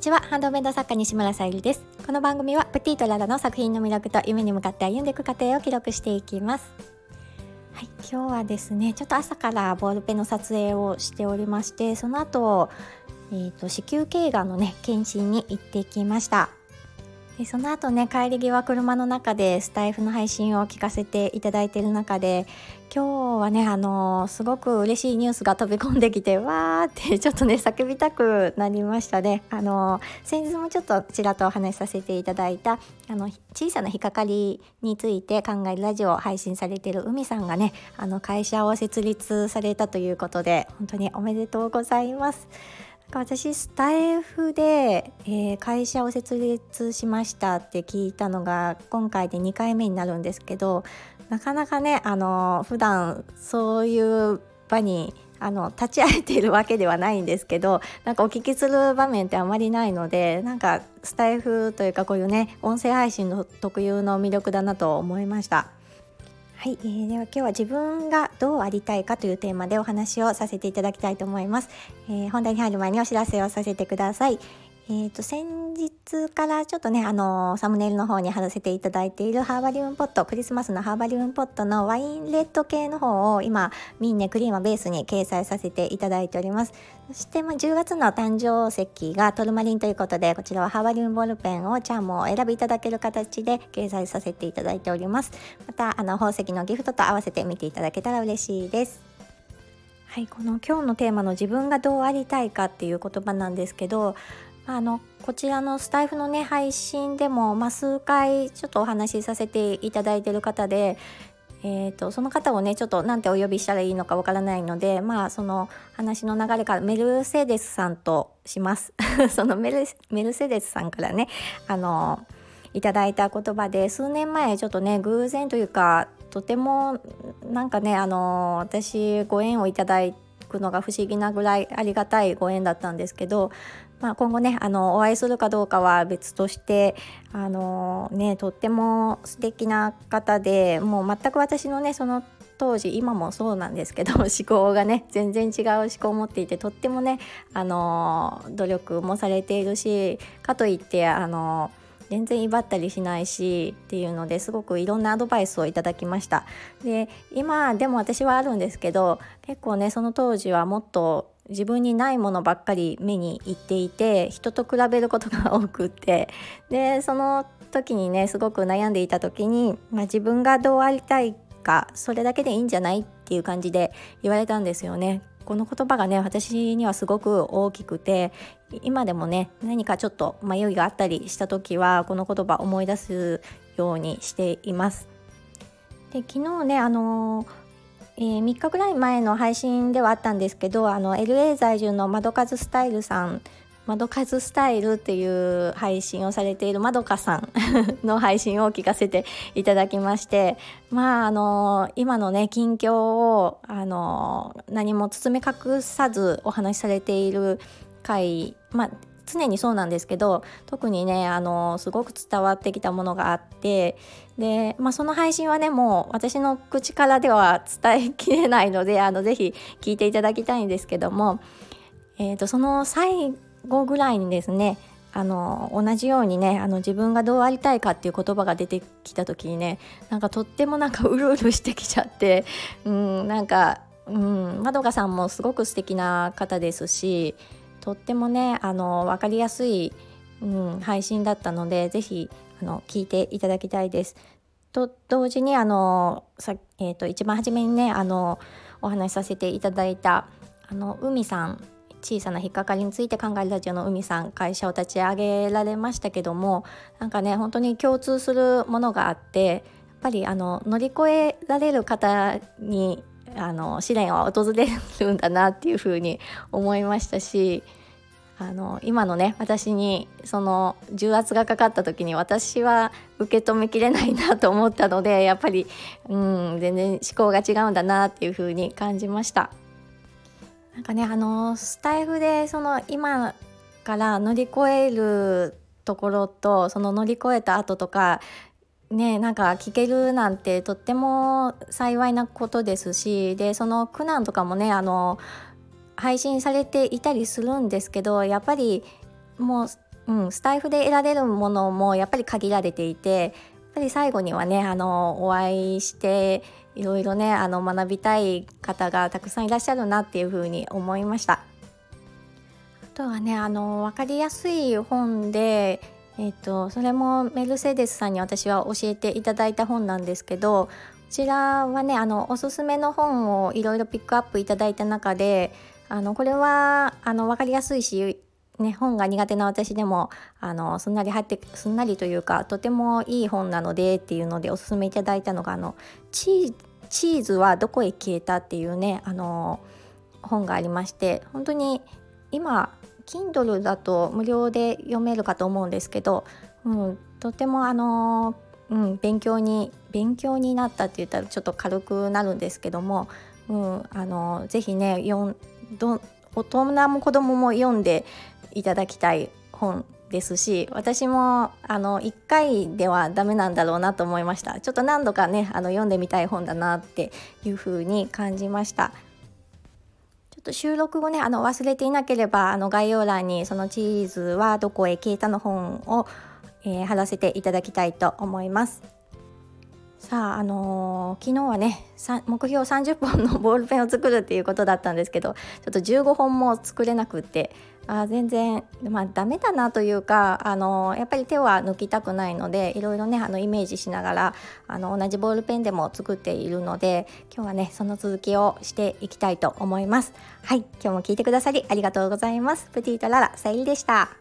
にちは。ハンドメイド作家西村さゆりです。この番組はプティとララの作品の魅力と夢に向かって歩んでいく過程を記録していきます。はい、今日はですねちょっと朝からボールペンの撮影をしておりましてその後、えーと、子宮頸がんのね検診に行ってきました。でその後ね帰り際車の中でスタイフの配信を聞かせていただいている中で今日はねあの、すごく嬉しいニュースが飛び込んできてわーってちょっとね叫びたくなりましたねあの、先日もちょっとちらっとお話しさせていただいたあの小さな引っかかりについて考えるラジオを配信されている海さんがねあの会社を設立されたということで本当におめでとうございます。私スタイフで、えー、会社を設立しましたって聞いたのが今回で2回目になるんですけどなかなかねあの普段そういう場にあの立ち会えているわけではないんですけどなんかお聞きする場面ってあまりないのでなんかスタイフというかこういうね音声配信の特有の魅力だなと思いました。はい、えー、では今日は自分がどうありたいかというテーマでお話をさせていただきたいと思います。えー、本題に入る前にお知らせをさせてください。えーと、先日からちょっとね、あの、サムネイルの方に貼らせていただいているハーバリウムポットクリスマスのハーバリウムポットのワインレッド系の方を今ミンネクリームベースに掲載させていただいております。そして、まあ、10月の誕生石がトルマリンということでこちらはハーバリウムボールペンをチャームを選びいただける形で掲載させていただいております。またあの宝石のギフトと合わせて見ていただけたら嬉しいです。はい、この今日のテーマの自分がどうありたいかっていう言葉なんですけどあのこちらのスタイフのね配信でも、まあ、数回ちょっとお話しさせていただいてる方で、えーと、その方をねちょっと何てお呼びしたらいいのかわからないのでまあその話の流れからメルセデスさんとします。そのメルセデスさんからねあのいただいた言葉で数年前ちょっとね偶然というかとてもなんかねあの私ご縁をいただくのが不思議なぐらいありがたいご縁だったんですけどまあ、今後ねあのお会いするかどうかは別としてあのねとっても素敵な方でもう全く私のねその当時今もそうなんですけど 思考がね全然違う思考を持っていてとってもねあの努力もされているしかといってあの全然威張ったりしないしっていうのですごくいろんなアドバイスをいただきましたで今でも私はあるんですけど結構ねその当時はもっと自分にないものばっかり目にいっていて人と比べることが多くってでその時にねすごく悩んでいた時に、まあ、自分がどうありたいかそれだけでいいんじゃないっていう感じで言われたんですよね。この言葉がね私にはすごく大きくて今でもね何かちょっと迷いがあったりした時はこの言葉思い出すようにしています。で昨日ねあのーえー、3日ぐらい前の配信ではあったんですけどあの LA 在住の窓数スタイルさん窓数スタイルっていう配信をされているまどかさん の配信を聞かせていただきましてまああの今のね近況をあの何も包み隠さずお話しされている回まあ常にそうなんですけど特にねあのすごく伝わってきたものがあってで、まあ、その配信はねもう私の口からでは伝えきれないのであのぜひ聞いていただきたいんですけども、えーと、その最後ぐらいにですねあの同じようにねあの自分がどうありたいかっていう言葉が出てきた時にねなんかとってもなんか うるうるしてきちゃってうんなんかうんまどかさんもすごく素敵な方ですしとってもねあの分かりやすい、うん、配信だったので是非あの聞いていただきたいです。と同時にあのさ、えーと、一番初めにねあのお話しさせていただいたあの海さん小さな引っかかりについて考えるラジオの海さん会社を立ち上げられましたけどもなんかね本当に共通するものがあってやっぱりあの乗り越えられる方にあの試練は訪れるんだなっていうふうに思いましたしあの今のね私にその重圧がかかった時に私は受け止めきれないなと思ったのでやっぱりうん全然思考が違うんだなっていうふうに感じました。なんかねあのスタイフでその今から乗り越えるところとその乗り越えた後とかねなんか聞けるなんてとっても幸いなことですしでその苦難とかもねあの配信されていたりするんですけどやっぱりもううん、スタイフで得られるものもやっぱり限られていてぱり最後にはねあのお会いしていろいろねあの学びたい方がたくさんいらっしゃるなっていうふうに思いました。あとはねあの分かりやすい本でえーと、それもメルセデスさんに私は教えていただいた本なんですけどこちらはねあのおすすめの本をいろいろピックアップいただいた中であのこれはあの分かりやすいしね、本が苦手な私でもあのすんなり入ってすんなりというかとてもいい本なのでっていうのでおすすめいただいたのがあのチーズはどこへ消えたっていうねあの本がありまして本当に今 Kindle だと無料で読めるかと思うんですけど、うん、とてもあの、うん、勉強に勉強になったって言ったらちょっと軽くなるんですけども、うん、あのぜひね読んど大人も子供も読んでいただきたい本ですし私もあの1回ではダメなんだろうなと思いました。ちょっと何度かねあの読んでみたい本だなっていうふうに感じました。ちょっと収録後ねあの忘れていなければあの概要欄にそのチーズはどこへ消えたの本を、えー、貼らせていただきたいと思います。さあ、あのー、昨日はね目標30本のボールペンを作るっていうことだったんですけどちょっと15本も作れなくってあ全然、まあ、ダメだなというか、あの、やっぱり手は抜きたくないのでいろいろねあのイメージしながらあの同じボールペンでも作っているので今日はねその続きをしていきたいと思います。はい今日も聞いてくださりありがとうございます。プティートララさゆりでした。